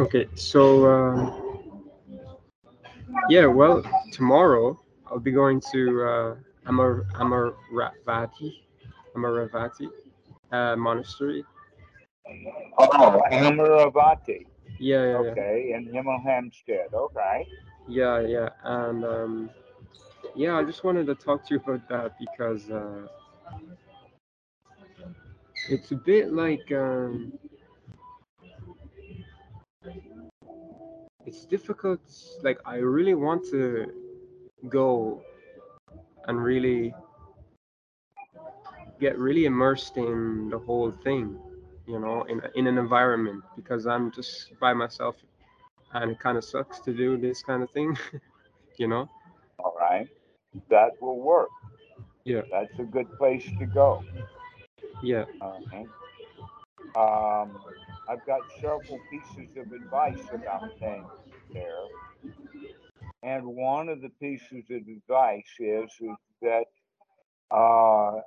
Okay, so um, yeah, well, tomorrow I'll be going to uh, Amar Amaravati, Amaravati uh, monastery. Oh, Amaravati. Yeah, yeah, yeah. Okay, in Hemel Hempstead. Okay. Yeah, yeah, and um, yeah, I just wanted to talk to you about that because uh, it's a bit like um, it's difficult. Like I really want to go and really get really immersed in the whole thing, you know, in in an environment because I'm just by myself, and it kind of sucks to do this kind of thing, you know. All right. That will work. Yeah. That's a good place to go. Yeah. Okay. Um, I've got several pieces of advice about things there. And one of the pieces of advice is, is that uh,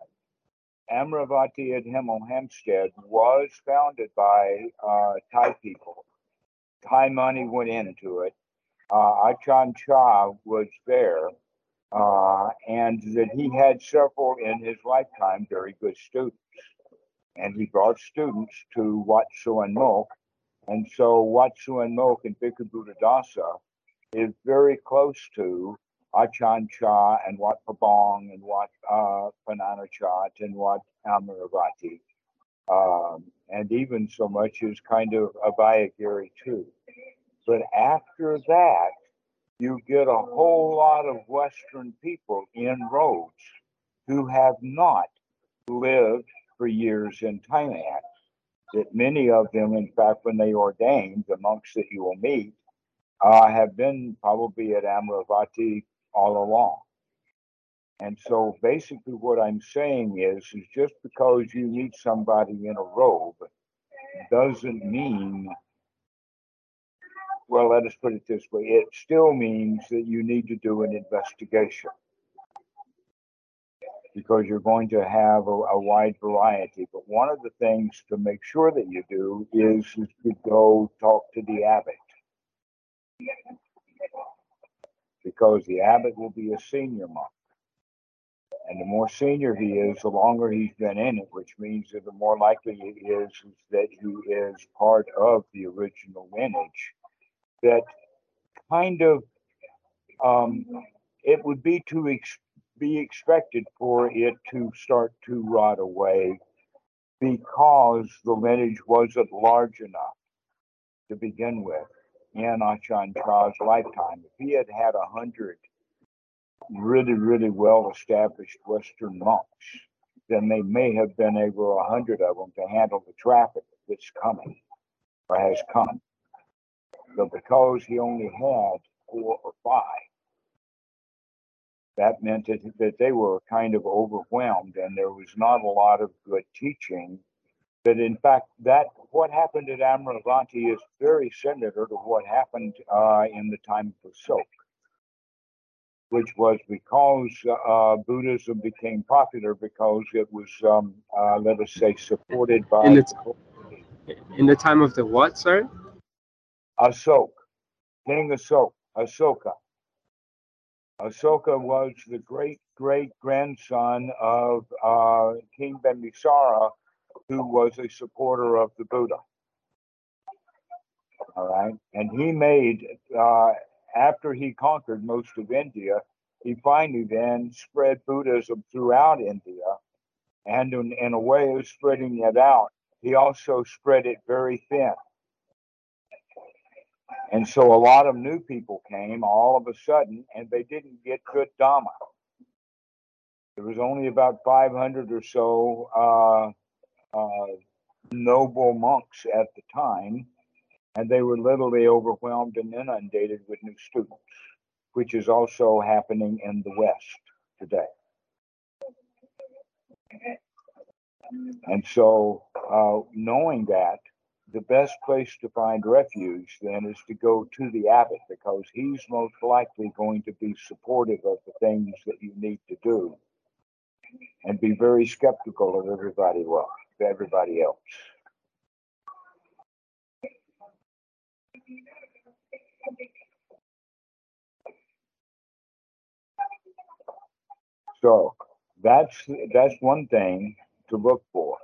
Amaravati at Hemel Hempstead was founded by uh, Thai people. Thai money went into it. Uh, Ajahn Chah was there, uh, and that he had several in his lifetime very good students and he brought students to Wat Suan Mok. And so Wat Suan Mok and Bhikkhu Buddhadasa is very close to Achan Cha and Wat Pabong and Wat uh, and Wat Amaravati. Um, and even so much as kind of Abhayagiri too. But after that, you get a whole lot of Western people in robes who have not lived for years in Thailand. That many of them, in fact, when they ordained, the monks that you will meet, uh, have been probably at Amaravati all along. And so basically what I'm saying is, is just because you meet somebody in a robe doesn't mean, well, let us put it this way, it still means that you need to do an investigation because you're going to have a, a, wide variety. But one of the things to make sure that you do is, is to go talk to the abbot. Because the abbot will be a senior monk. And the more senior he is, the longer he's been in it, which means that the more likely it is, is that he is part of the original lineage. That kind of, um, it would be to ex- be expected for it to start to rot away because the lineage wasn't large enough to begin with in Ajahn Chah's lifetime. If he had had a hundred really, really well established Western monks, then they may have been able, a hundred of them, to handle the traffic that's coming or has come. But because he only had four or five, that meant that, that they were kind of overwhelmed and there was not a lot of good teaching. But in fact, that what happened at Amaravati is very similar to what happened uh, in the time of Ashoka, which was because uh, Buddhism became popular because it was, um, uh, let us say, supported by. In the, t- in the time of the what, sir? Ashoka, King Ashoka, Ashoka. Ashoka was the great great grandson of uh, King Bimbisara, who was a supporter of the Buddha. All right, and he made uh, after he conquered most of India, he finally then spread Buddhism throughout India, and in, in a way of spreading it out, he also spread it very thin. And so a lot of new people came all of a sudden and they didn't get good Dhamma. There was only about 500 or so uh, uh, noble monks at the time, and they were literally overwhelmed and inundated with new students, which is also happening in the West today. And so, uh, knowing that, the best place to find refuge then is to go to the abbot because he's most likely going to be supportive of the things that you need to do. And be very skeptical of everybody well everybody else. So that's that's one thing to look for,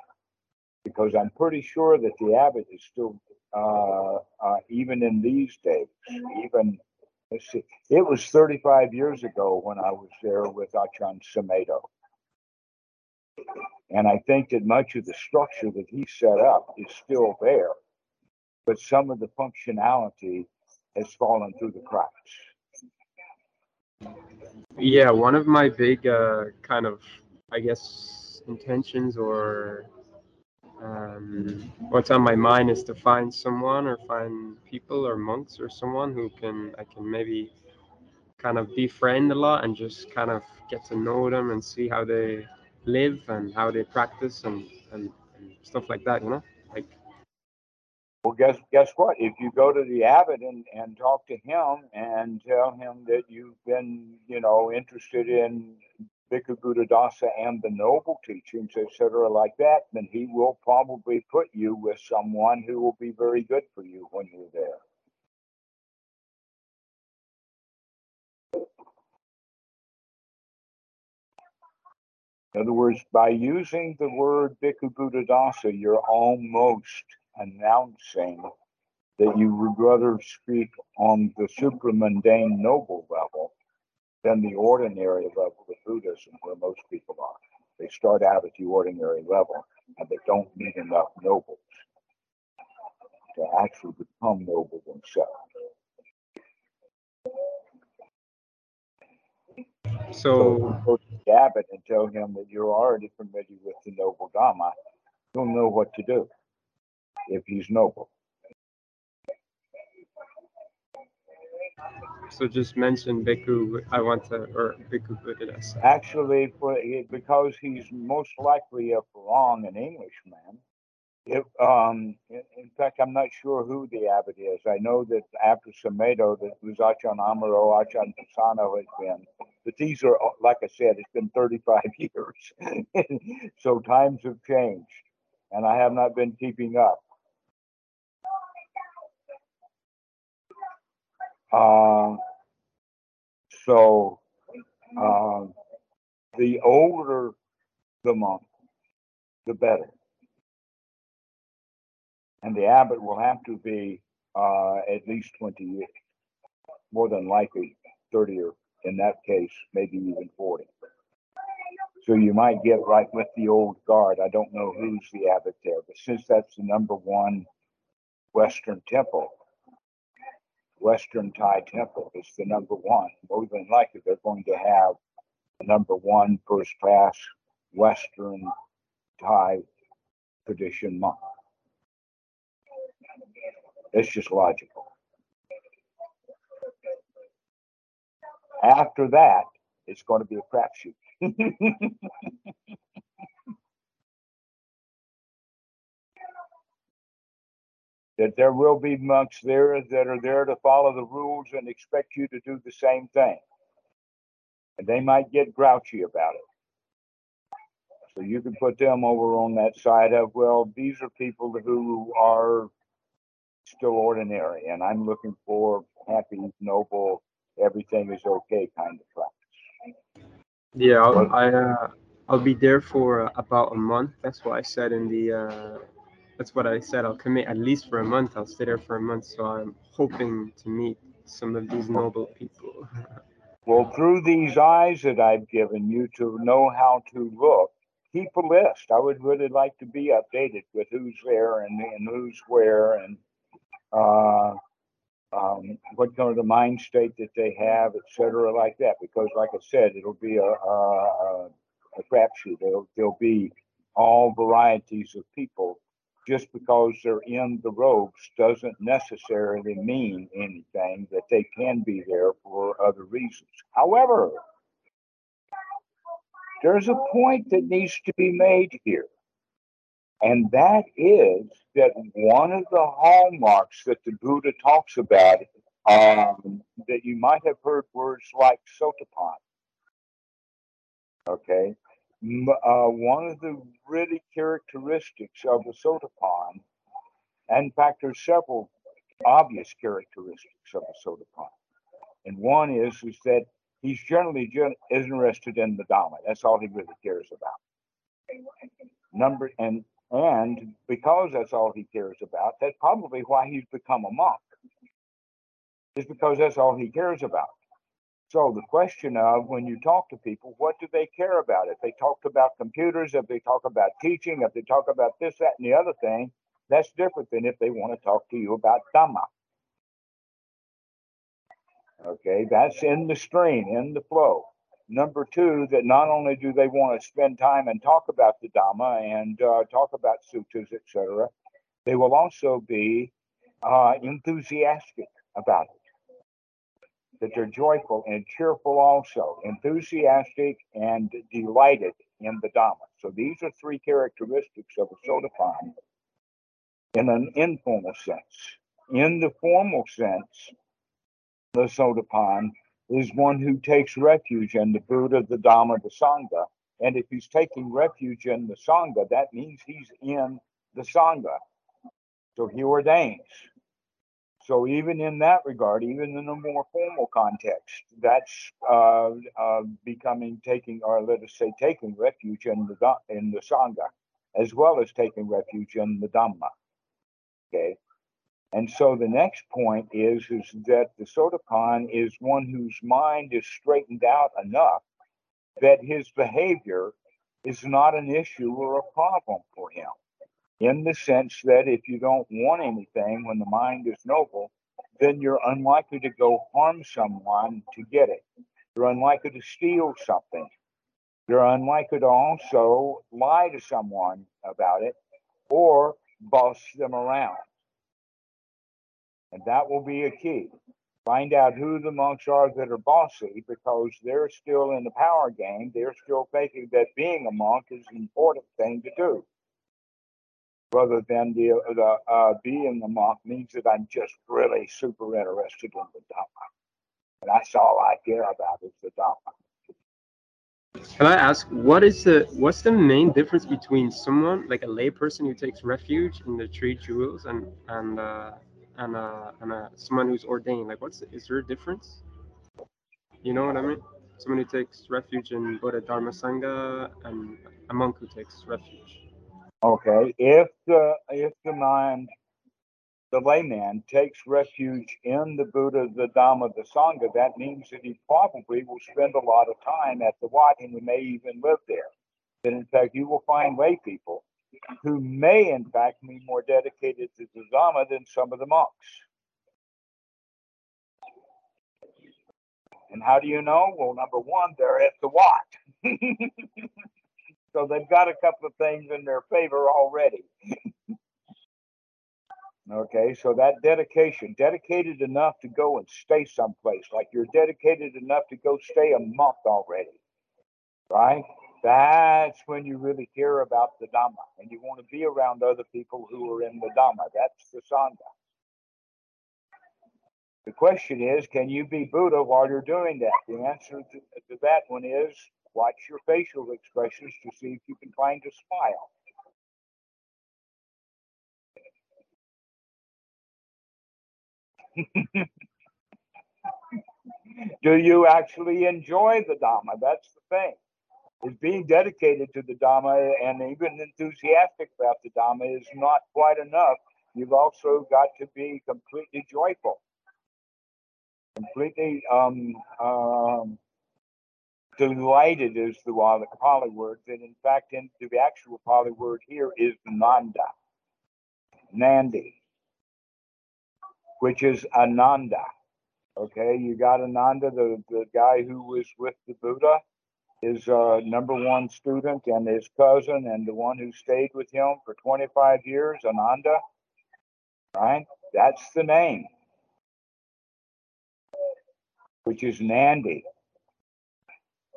because I'm pretty sure that the abbot is still, uh, uh, even in these days, even let's see, it was 35 years ago when I was there with Achan Sumedho. And I think that much of the structure that he set up is still there, but some of the functionality has fallen through the cracks. Yeah, one of my big uh, kind of, I guess, intentions or um, what's on my mind is to find someone or find people or monks or someone who can I can maybe kind of befriend a lot and just kind of get to know them and see how they live and how they practice and, and, and stuff like that, you know? Like Well, guess guess what? If you go to the abbot and, and talk to him and tell him that you've been, you know, interested in Bhikkhu Buddhadasa and the noble teachings, etc., like that, then he will probably put you with someone who will be very good for you when you're there. In other words, by using the word Bhikkhu Buddhadasa, you're almost announcing that you would rather speak on the supramundane noble level than the ordinary level of Buddhism, where most people are. They start out at the ordinary level and they don't meet enough nobles to actually become noble themselves. so go to the abbot and tell him that you're already familiar with the noble Dhamma, he'll know what to do if he's noble. So just mention Bhikkhu I want to or Bhikkhu Buddhadasa. Actually, for because he's most likely a Farang, an Englishman. If, um, in, fact, I'm not sure who the abbot is. I know that after Sumedho, that was Achan Amaro, Achan Pasanno has been. But these are, like I said, it's been 35 years. so times have changed. And I have not been keeping up. Uh, so uh, the older the monk, the better. And the abbot will have to be uh, at least 20 years, more than likely 30 or in that case, maybe even 40. So you might get right with the old guard. I don't know who's the abbot there, but since that's the number one Western temple, Western Thai temple is the number one. More than likely, they're going to have the number one first class Western Thai tradition monk. It's just logical. After that, it's going to be a crapshoot. that there will be monks there that are there to follow the rules and expect you to do the same thing. And they might get grouchy about it. So you can put them over on that side of, well, these are people who are still ordinary, and I'm looking for happy, noble, everything is okay kind of practice. Yeah, I'll, I uh, I'll be there for uh, about a month. That's what I said in the. Uh, that's what I said. I'll commit at least for a month. I'll stay there for a month. So I'm hoping to meet some of these noble people. well, through these eyes that I've given you to know how to look, keep a list. I would really like to be updated with who's there and, and who's where and uh, um, what kind of the mind state that they have, et cetera, like that. Because, like I said, it'll be a, a, a crapshoot. There'll, there'll be all varieties of people. Just because they're in the robes doesn't necessarily mean anything, that they can be there for other reasons. However, there's a point that needs to be made here. And that is that one of the hallmarks that the Buddha talks about, um, that you might have heard words like sotapan. Okay. Uh, one of the really characteristics of the soda pond, and in fact, there's several obvious characteristics of the a pond. And one is, is that he's generally gen- interested in the Dhamma. That's all he really cares about. Number and and because that's all he cares about, that's probably why he's become a monk. Is because that's all he cares about. So the question of when you talk to people, what do they care about? If they talk about computers, if they talk about teaching, if they talk about this, that, and the other thing, that's different than if they want to talk to you about Dhamma. Okay, that's in the stream, in the flow. Number two, that not only do they want to spend time and talk about the Dhamma and uh, talk about suttas, etc., they will also be uh, enthusiastic about it that they're joyful and cheerful also, enthusiastic and delighted in the Dhamma. So these are three characteristics of a Sotapan in an informal sense. In the formal sense, the Sotapan is one who takes refuge in the Buddha, the Dhamma, the Sangha. And if he's taking refuge in the Sangha, that means he's in the Sangha. So he ordains. So even in that regard, even in a more formal context, that's uh, uh, becoming taking, or let us say, taking refuge in the in the sangha, as well as taking refuge in the dhamma. Okay, and so the next point is is that the sotapan is one whose mind is straightened out enough that his behavior is not an issue or a problem for him in the sense that if you don't want anything when the mind is noble, then you're unlikely to go harm someone to get it. You're unlikely to steal something. You're unlikely to also lie to someone about it or boss them around. And that will be a key. Find out who the monks are that are bossy because they're still in the power game. They're still thinking that being a monk is an important thing to do rather than the, the uh, being a monk means that I'm just really super interested in the Dhamma. And that's all I care about is the Dhamma. Can I ask what is the what's the main difference between someone like a layperson who takes refuge in the three jewels and and uh, and uh, and uh, someone who's ordained? Like, what's is there a difference? You know what I mean? Someone who takes refuge in Buddha Dharma Sangha and a monk who takes refuge. Okay, if the if the mind, the layman takes refuge in the Buddha, the Dhamma, the Sangha, that means that he probably will spend a lot of time at the Wat and he may even live there. That in fact you will find lay people who may in fact be more dedicated to the Dhamma than some of the monks. And how do you know? Well, number one, they're at the Wat. So they've got a couple of things in their favor already. okay, so that dedication, dedicated enough to go and stay someplace, like you're dedicated enough to go stay a month already, right? That's when you really care about the Dhamma and you want to be around other people who are in the Dhamma. That's the Sangha. The question is, can you be Buddha while you're doing that? The answer to, to that one is Watch your facial expressions to see if you can find a smile. Do you actually enjoy the Dhamma? That's the thing. Is being dedicated to the Dhamma and even enthusiastic about the Dhamma is not quite enough. You've also got to be completely joyful, completely um, um, Delighted is the Pali word, and in fact, in the actual Pali word here is Nanda, Nandi, which is Ananda. Okay, you got Ananda, the, the guy who was with the Buddha, his uh, number one student, and his cousin, and the one who stayed with him for 25 years, Ananda. Right? That's the name, which is Nandi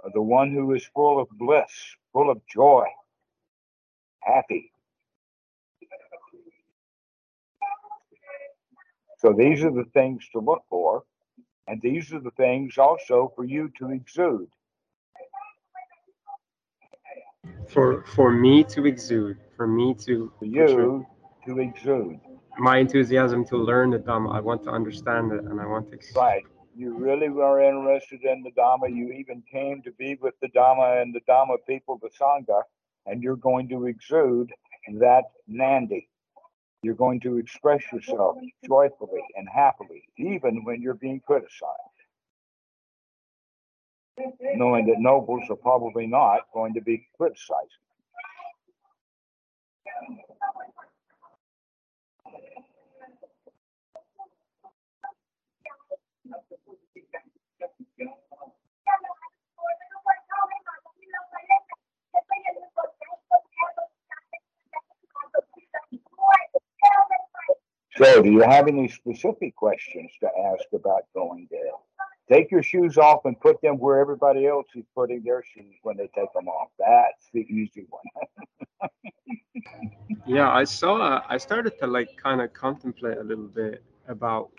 Uh, the one who is full of bliss, full of joy, happy. So these are the things to look for, and these are the things also for you to exude. For for me to exude, for me to for you to exude. my enthusiasm to learn the Dhamma. I want to understand it and I want to. Right. You really were interested in the Dhamma. You even came to be with the Dhamma and the Dhamma people, the Sangha, and you're going to exude that Nandi. You're going to express yourself joyfully and happily, even when you're being criticized. Knowing that nobles are probably not going to be criticizing. So, do you have any specific questions to ask about going there? Take your shoes off and put them where everybody else is putting their shoes when they take them off. That's the easy one. yeah, I saw. I started to like kind of contemplate a little bit about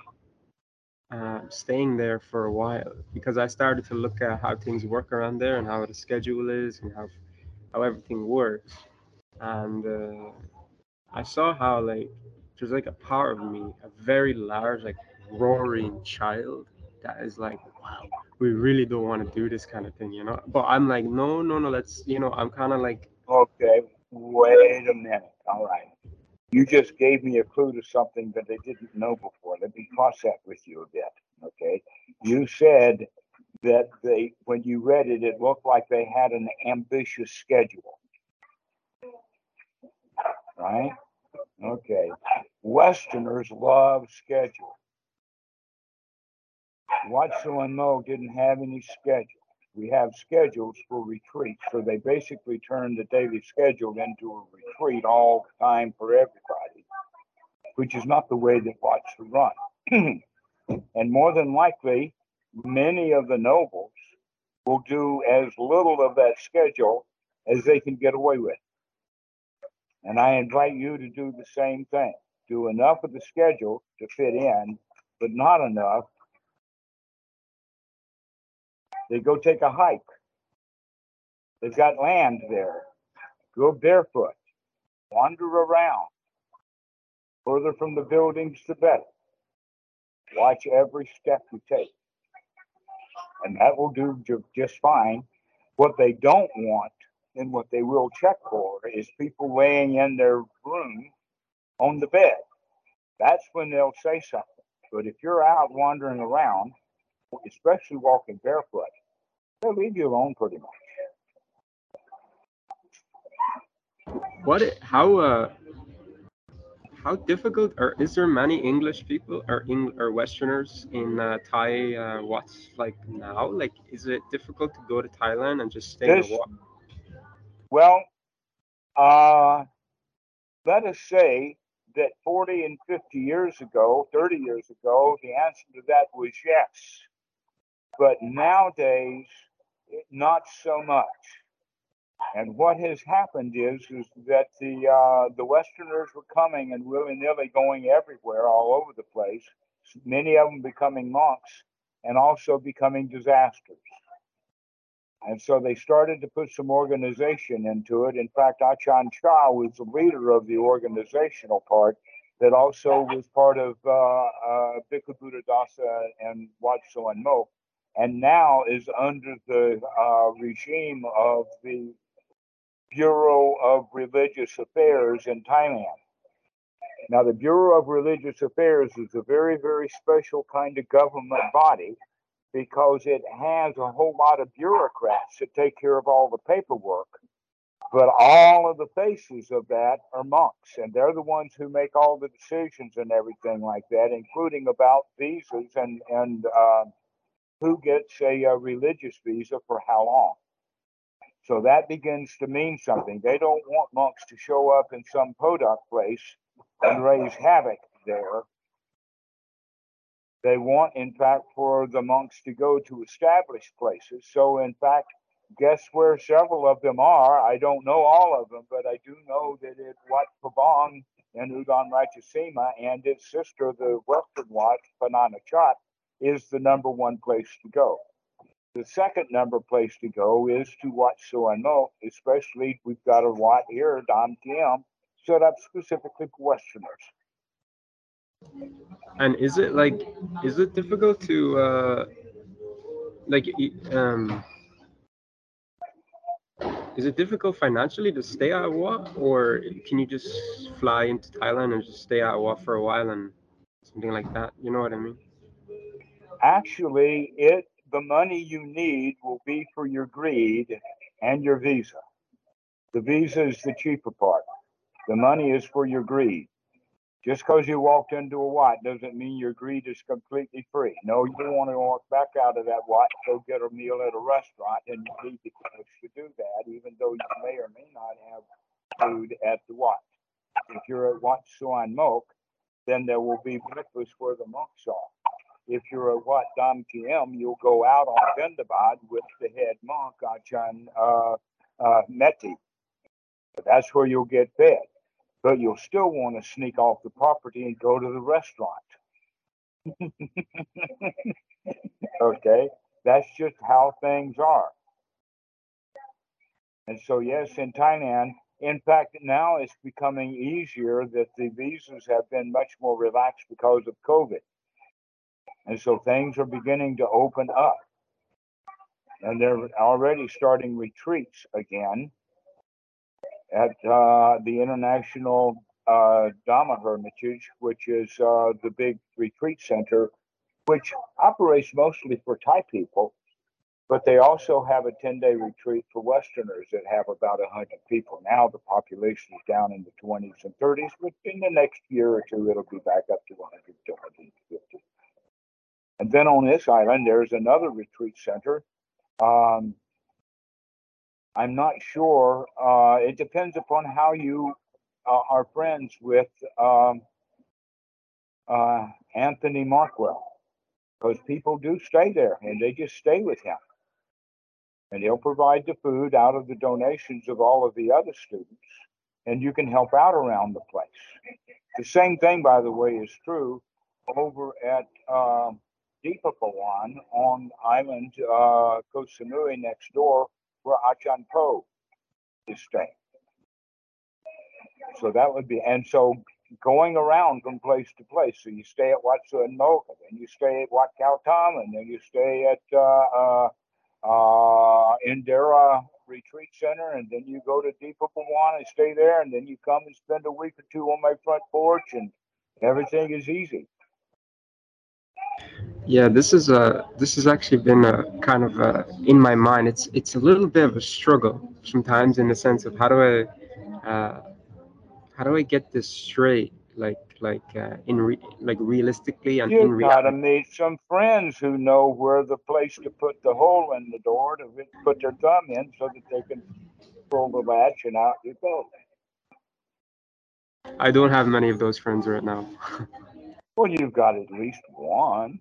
uh, staying there for a while because I started to look at how things work around there and how the schedule is and how how everything works. And uh, I saw how like there's like a part of me, a very large, like roaring child that is like, wow, we really don't want to do this kind of thing, you know. But I'm like, no, no, no, let's, you know, I'm kind of like, okay, wait a minute, all right. You just gave me a clue to something that I didn't know before. Let me cross that with you a bit, okay? You said that they, when you read it, it looked like they had an ambitious schedule, right? Okay. Westerners love schedule. Wat Suan Mok didn't have any schedule. We have schedules for retreats, so they basically turn the daily schedule into a retreat all the time for everybody, which is not the way that Watso run. and more than likely, many of the nobles will do as little of that schedule as they can get away with. And I invite you to do the same thing. Do enough of the schedule to fit in, but not enough. They go take a hike. They've got land there. Go barefoot. Wander around. Further from the buildings, the better. Watch every step you take. And that will do just fine. What they don't want and what they will check for is people laying in their room on the bed. That's when they'll say something. But if you're out wandering around, especially walking barefoot, they'll leave you alone pretty much. What? How? Uh, how difficult? Or is there many English people or Eng or Westerners in uh, Thai? Uh, what's like now? Like, is it difficult to go to Thailand and just stay? This, well, uh, let us say that 40 and 50 years ago, 30 years ago, the answer to that was yes. But nowadays, not so much. And what has happened is, is that the uh, the Westerners were coming and willy nilly going everywhere, all over the place. Many of them becoming monks, and also becoming disasters. And so they started to put some organization into it. In fact, Achan Cha was the leader of the organizational part that also was part of uh, uh, Bhikkhu and Wat Suan Mok, and now is under the uh, regime of the Bureau of Religious Affairs in Thailand. Now, the Bureau of Religious Affairs is a very, very special kind of government body because it has a whole lot of bureaucrats that take care of all the paperwork. But all of the faces of that are monks, and they're the ones who make all the decisions and everything like that, including about visas and and uh, who gets a, a religious visa for how long. So that begins to mean something. They don't want monks to show up in some podunk place and raise havoc there they want, in fact, for the monks to go to established places. So, in fact, guess where several of them are? I don't know all of them, but I do know that at Wat Pabong and Udon Ratchasima and its sister, the Western Wat, Pananachat, is the number one place to go. The second number place to go is to Wat Suano, especially we've got a Wat here, Dam Tiem, set up specifically for Westerners. And is it like, is it difficult to, uh, like, um, is it difficult financially to stay at Wat, or can you just fly into Thailand and just stay at Wat for a while and something like that? You know what I mean? Actually, it the money you need will be for your greed and your visa. The visa is the cheaper part. The money is for your greed. Just because you walked into a Wat doesn't mean your greed is completely free. No, you want to walk back out of that Wat, go get a meal at a restaurant, and you need the cash to do that, even though you may or may not have food at the Wat. If you're at Wat Suan Mok, then there will be breakfast where the monks are. If you're a Wat Dam Kiem, you'll go out on pindapat with the head monk, Achan uh, uh, Meti. That's where you'll get fed but you'll still want to sneak off the property and go to the restaurant. okay, that's just how things are. And so, yes, in Thailand, in fact, now it's becoming easier that the visas have been much more relaxed because of COVID. And so things are beginning to open up. And they're already starting retreats again at uh, the International uh, Dhamma Hermitage, which is uh, the big retreat center, which operates mostly for Thai people, but they also have a 10 day retreat for Westerners that have about 100 people. Now the population is down in the 20s and 30s, but in the next year or two, it'll be back up to 100 to 150. And then on this island, there's another retreat center. Um, I'm not sure. Uh, it depends upon how you uh, are friends with um, uh, Anthony Markwell, because people do stay there and they just stay with him. And he'll provide the food out of the donations of all of the other students, and you can help out around the place. The same thing, by the way, is true over at uh, Dipabhavan on island uh, Koh Samui next door where Achan Po is staying. So that would be, and so going around from place to place. So you stay at Wat Suan Mok, and then you stay at Wat Khao Tam, and then you stay at uh, uh, uh, Indira Retreat Center, and then you go to Dipabhavan and stay there, and then you come and spend a week or two on my front porch, and everything is easy. Yeah, this is a this has actually been a kind of a, in my mind. It's it's a little bit of a struggle sometimes in the sense of how do I uh, how do I get this straight, like like uh, in re, like realistically and you in gotta meet some friends who know where the place to put the hole in the door to put their thumb in, so that they can pull the latch and out you go. I don't have many of those friends right now. well, you've got at least one.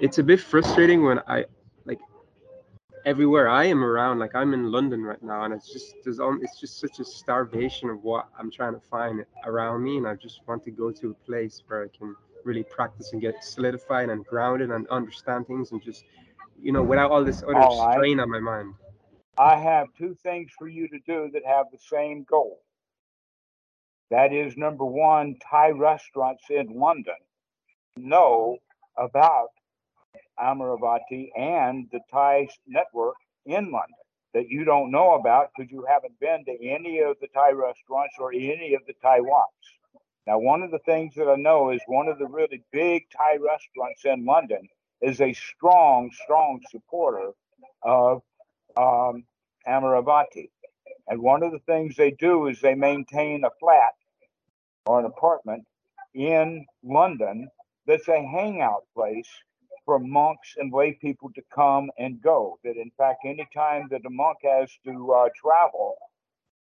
It's a bit frustrating when I like everywhere I am around. Like I'm in London right now, and it's just there's um, it's just such a starvation of what I'm trying to find around me, and I just want to go to a place where I can really practice and get solidified and grounded and understand things, and just you know without all this other all strain right. on my mind. I have two things for you to do that have the same goal. That is number one, Thai restaurants in London know about Amaravati and the Thai network in London that you don't know about because you haven't been to any of the Thai restaurants or any of the Thai Wats. Now, one of the things that I know is one of the really big Thai restaurants in London is a strong, strong supporter of um, Amaravati. And one of the things they do is they maintain a flat or an apartment in London that's a hangout place for monks and lay people to come and go. That in fact, anytime that a monk has to uh, travel,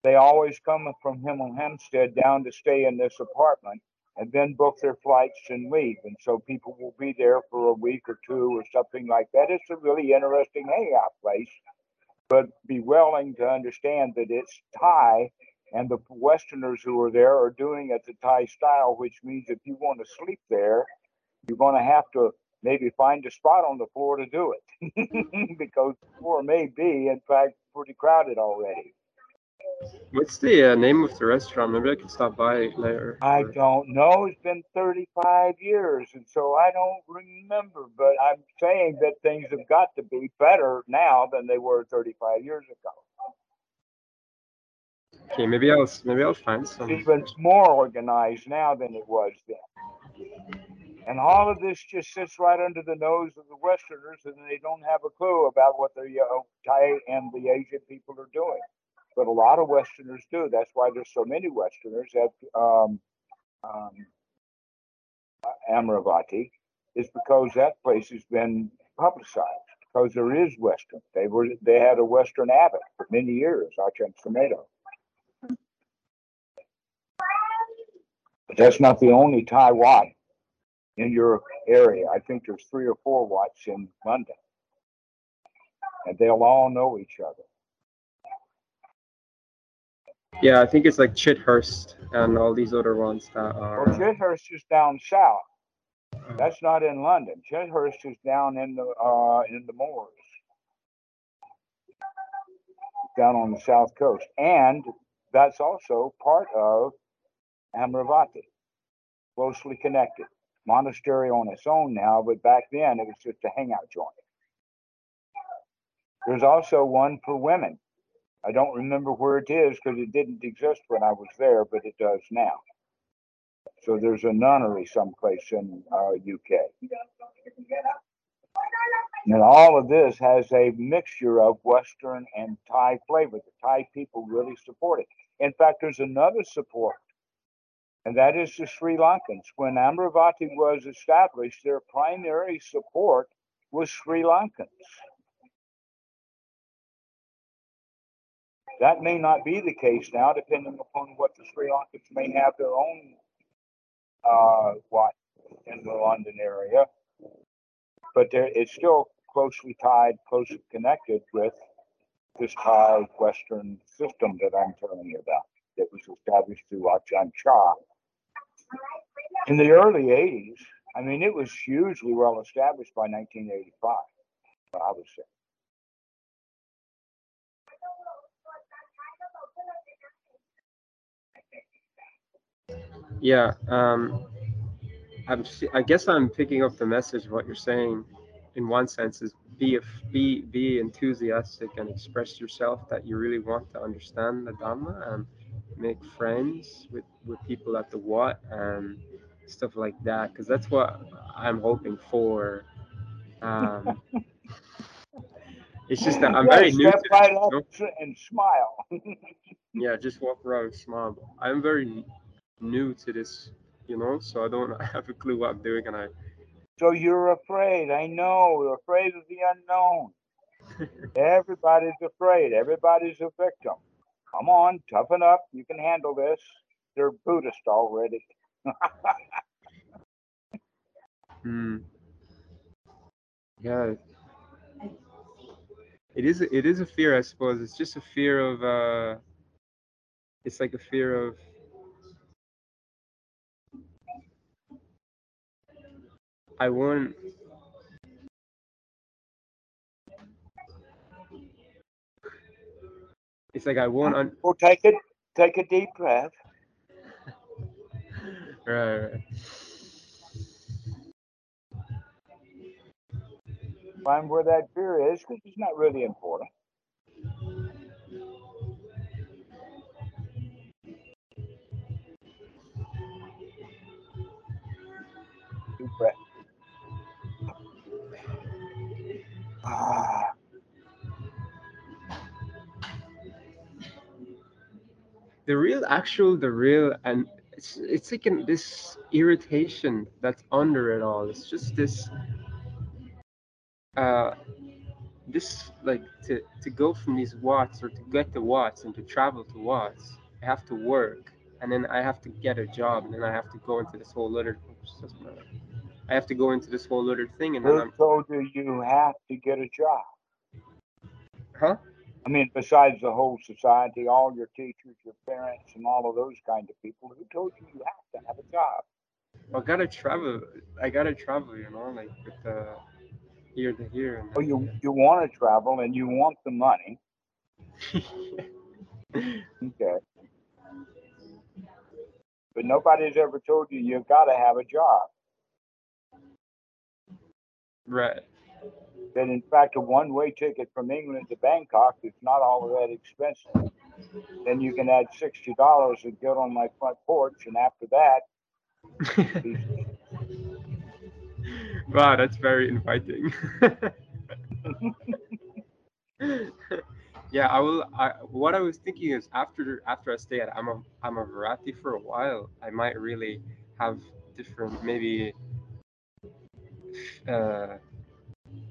they always come from Hemel Hempstead down to stay in this apartment and then book their flights and leave. And so people will be there for a week or two or something like that. It's a really interesting hangout place, but be willing to understand that it's Thai and the Westerners who are there are doing it the Thai style, which means if you want to sleep there, you're going to have to maybe find a spot on the floor to do it because the floor may be, in fact, pretty crowded already. What's the uh, name of the restaurant? Maybe I could stop by later. I don't know. It's been 35 years, and so I don't remember. But I'm saying that things have got to be better now than they were 35 years ago. Okay, maybe I'll maybe I'll find It's some. even more organized now than it was then. And all of this just sits right under the nose of the Westerners, and they don't have a clue about what the you know, Thai and the Asian people are doing. But a lot of Westerners do. That's why there's so many Westerners at um, um, Amravati, is because that place has been publicized. Because there is Western. They were they had a Western abbot for many years, Achan Sumedho. But that's not the only Thai Wat in your area. I think there's three or four Wats in London. And they'll all know each other. Yeah, I think it's like Chithurst and all these other ones that are. Well, Chithurst is down south. uh, That's not in London. Chithurst is down in the uh, in the moors, down on the south coast, and that's also part of Amravati, closely connected. Monastery on its own now, but back then it was just a hangout joint. There's also one for women. I don't remember where it is because it didn't exist when I was there, but it does now. So there's a nunnery someplace in uh, UK. And all of this has a mixture of Western and Thai flavor. The Thai people really support it. In fact, there's another support, and that is the Sri Lankans. When Amravati was established, their primary support was Sri Lankans. That may not be the case now, depending upon Wat the Sri Lankans may have their own uh, what in the London area, but it's still closely tied, closely connected with this Thai Western system that I'm telling you about that was established through Ajahn Chah in the early 80s. I mean, it was hugely well established by 1985. I would say. Yeah, um, I'm. I guess I'm picking up the message. Of what you're saying, in one sense, is be a, be be enthusiastic and express yourself that you really want to understand the Dhamma and make friends with with people at the Wat and stuff like that. Because that's what I'm hoping for. Um, it's just that I'm Yeah, very new to step this. right you up know? and smile. yeah just walk around and smile i'm very new to this you know so i don't have a clue what i'm doing and i So you're afraid. I know. You're afraid of the unknown. Everybody's afraid. Everybody's a victim. Come on, toughen up. You can handle this. They're Buddhist already. Hmm. yeah it is it is a fear i suppose it's just a fear of uh it's like a fear of i want it's like i want un- Well, take it. Take a deep breath. right, right Find where that fear is, because it's not really important. Deep breath. Ah, the real actual the real and it's it's like an, this irritation that's under it all. It's just this uh this like to to go from these watts or to get to watts and to travel to watts i have to work and then i have to get a job and then i have to go into this whole other oops, i have to go into this whole other thing and then i'm told you you have to get a job? huh I mean, besides the whole society, all your teachers, your parents, and all of those kind of people, who told you you have to have a job? i gotta travel i gotta travel you know like with uh here to here and Oh, you you want to travel and you want the money, Okay. But nobody's ever told you you've got to have a job. Right. That in fact, a one-way ticket from England to Bangkok is not all that expensive. Then you can add sixty dollars and get on my front porch, and after that, wow, that's very inviting. yeah, I will. I, what I was thinking is after after I stay at Ama Amaravati for a while, I might really have different maybe uh,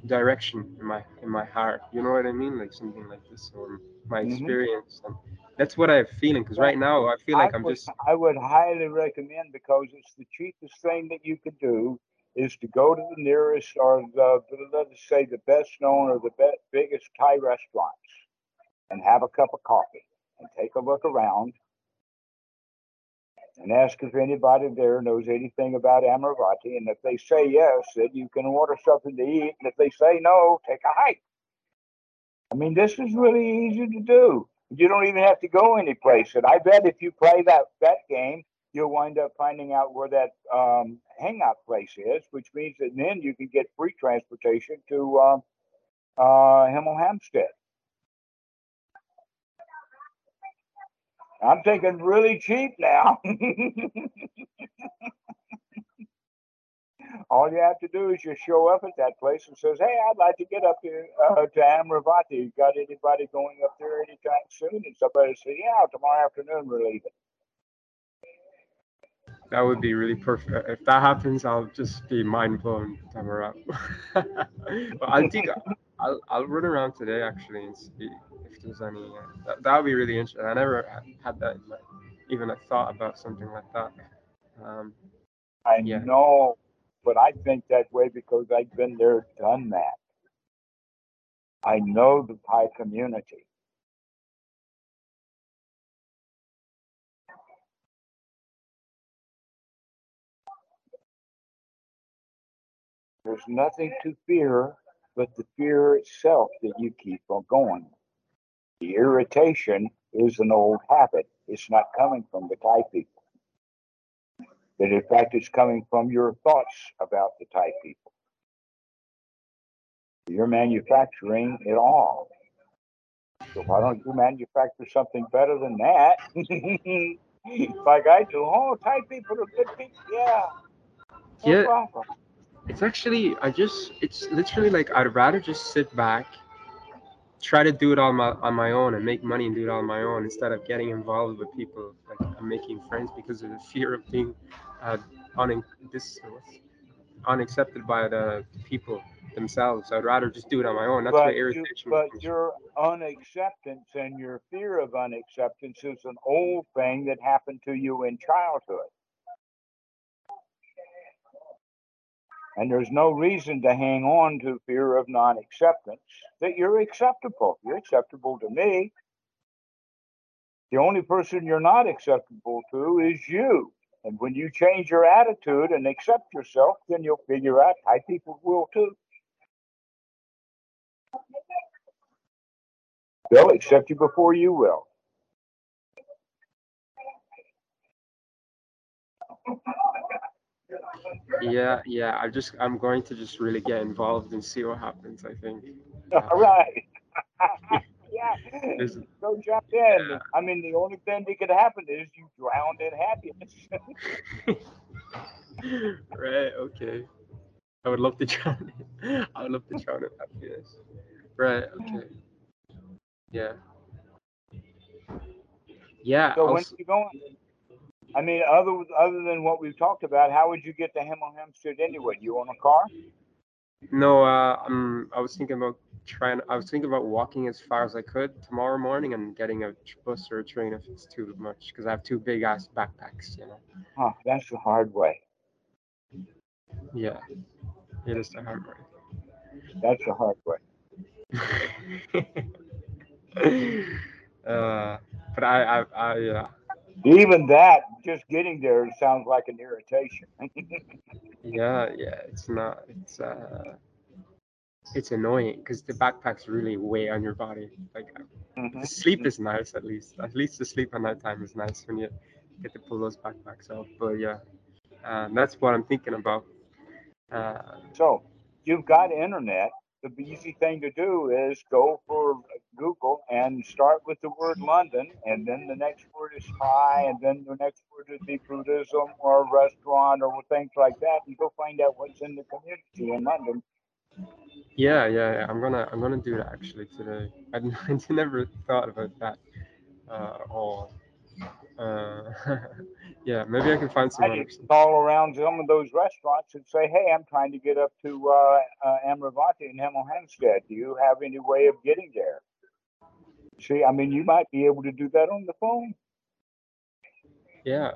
direction in my in my heart. You know what I mean? Like something like this, or my Mhm. experience. And that's what I'm feeling. Because right now I feel like I I'm would, just I would highly recommend because it's the cheapest thing that you could do is to go to the nearest or the let's say the best known or the be- biggest Thai restaurants and have a cup of coffee and take a look around and ask if anybody there knows anything about Amaravati. And if they say yes, then you can order something to eat. And if they say no, take a hike. I mean, this is really easy to do. You don't even have to go anyplace. And I bet if you play that that game, you'll wind up finding out where that um, hangout place is, which means that then you can get free transportation to um, uh, Hemel Hempstead. I'm thinking really cheap now. All you have to do is just show up at that place and says, "Hey, I'd like to get up here uh, to Amaravati. You got anybody going up there anytime soon?" And somebody said, "Yeah, tomorrow afternoon we're leaving." that would be really perfect. If that happens, I'll just be mind blown. Tamara. but I think I'll I'll run around today actually and see if there's any. Uh, that that would be really interesting. I never had, that my, even a thought about something like that. Um, I Yeah. know, but I think that way because I've been there, done that. I know the Thai community. There's nothing to fear but the fear itself that you keep on going. The irritation is an old habit. It's not coming from the Thai people. That in fact it's coming from your thoughts about the Thai people. You're manufacturing it all. So why don't you manufacture something better than that? like I do. Oh, Thai people are good people. Yeah. No Yeah. problem. It's actually I just it's literally like I'd rather just sit back, try to do it on my on my own and make money and do it on my own instead of getting involved with people like I'm making friends because of the fear of being uh, un this unaccepted by the people themselves. I'd rather just do it on my own. That's but where you, but your unacceptance and your fear of unacceptance is an old thing that happened to you in childhood. And there's no reason to hang on to fear of non acceptance, that you're acceptable. You're acceptable to me. The only person you're not acceptable to is you. And when you change your attitude and accept yourself, then you'll figure out Thai people will too. They'll accept you before you will. Yeah, yeah. I just I'm going to just really get involved and see what happens. I think. All right. yeah. Go jump in. I mean, the only thing that could happen is you drown in happiness. right. Okay. I would love to drown it. I would love to drown in happiness. Right. Okay. Yeah. Yeah. so when also- you going? I mean, other other than what we've talked about, how would you get to Hemel Hempstead anyway? Do you own a car? no. Uh. Um. I was thinking about trying. I was thinking about walking as far as I could tomorrow morning and getting a bus or a train if it's too much because I have two big ass backpacks. You know. Huh, that's the hard way. Yeah. It is the hard way. That's the hard way. uh. But I. I. I. Yeah. Even that, just getting there sounds like an irritation. Yeah, yeah, it's not. It's uh, it's annoying because the backpacks really weigh on your body. Like Mhm. the sleep is nice at least. At least the sleep at night time is nice when you get to pull those backpacks off. But yeah, um, that's what I'm thinking about. Uh, So you've got internet. The easy thing to do is go for Google and start with the word London, and then the next word is Thai, and then the next word would be Buddhism or restaurant or things like that, and go find out what's in the community in London. yeah, yeah, yeah. I'm gonna I'm gonna do that actually today. I, I never thought about that uh, at all. Uh, yeah, maybe I can find some I just call around some of those restaurants and say, "Hey, I'm trying to get up to uh, uh, Amaravati in Hemel Hempstead. Do you have any way of getting there?" See, I mean, you might be able to do that on the phone. Yeah.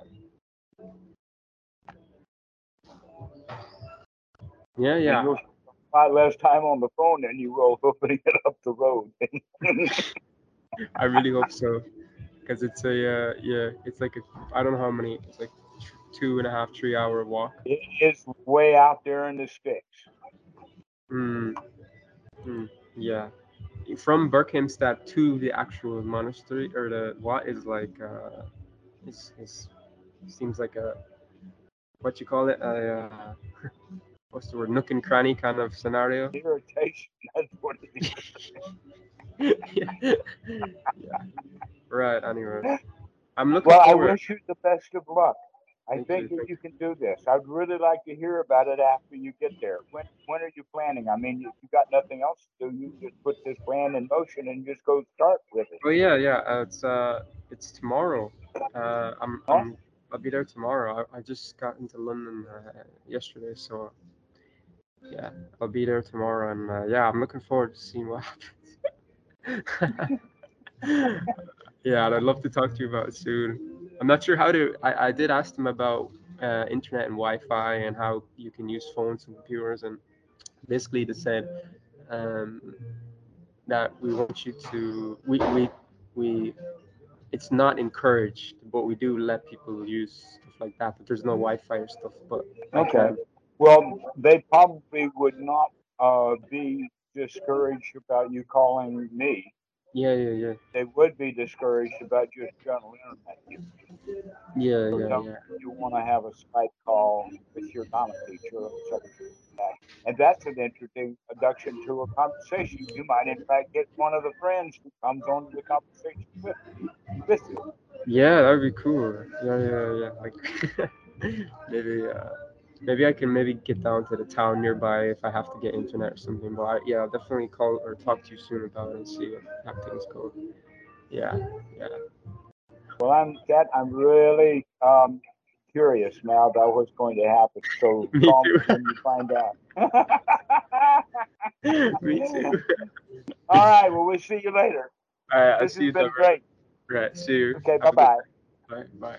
Yeah, and yeah. you'll spend less time on the phone than you will opening it up the road. I really hope so, because it's a uh, yeah, it's like a I don't know how many. It's like two and a half, three hour walk. it is way out there in the sticks. Mm. Mm. Yeah. From Berkhamsted to the actual monastery or the what is like uh, it's, it's seems like a what you call it a uh, what's the word nook and cranny kind of scenario. Irritation, that's what it is. yeah. yeah. Right. Anyway, I'm looking forward. Well, I wish you the best of luck. I Thank think you, that you can do this. I'd really like to hear about it after you get there. When when are you planning? I mean, if you got nothing else to do, you just put this plan in motion and just go start with it. Oh yeah, yeah. Uh, it's uh, it's tomorrow. Uh, I'm, Huh? I'm I'll be there tomorrow. I, I just got into London uh, yesterday, so yeah, I'll be there tomorrow, and uh, yeah, I'm looking forward to seeing what happens. yeah, and I'd love to talk to you about it soon. I'm not sure how to. I, I did ask them about uh, internet and Wi-Fi and how you can use phones and computers, and basically they said um, that we want you to we we we it's not encouraged, but we do let people use stuff like that. But there's no Wi-Fi or stuff. But Okay. Well, they probably would not uh, be discouraged about you calling me. Yeah, yeah, yeah, They would be discouraged about just general internet use. yeah, yeah, yeah. you want to have a Skype call with your Dhamma teacher or something like that. And that's an interesting introduction to a conversation. You might, in fact, get one of the friends who comes on to the conversation with, with you. Yeah, that'd be cool. Yeah, yeah, yeah. Like maybe, uh, maybe I can maybe get down to the town nearby if I have to get internet or something. But I, yeah, I'll definitely call or talk to you soon about it and see what, how things go. Yeah, yeah. Well, I'm that I'm really um, curious now about what's going to happen. So Me call me too. when you find out. Me too. All right. Well, we'll see you later. All right, I'll This see you has been then. great. Right, see you. Okay. Have Bye a bye. Bye, bye.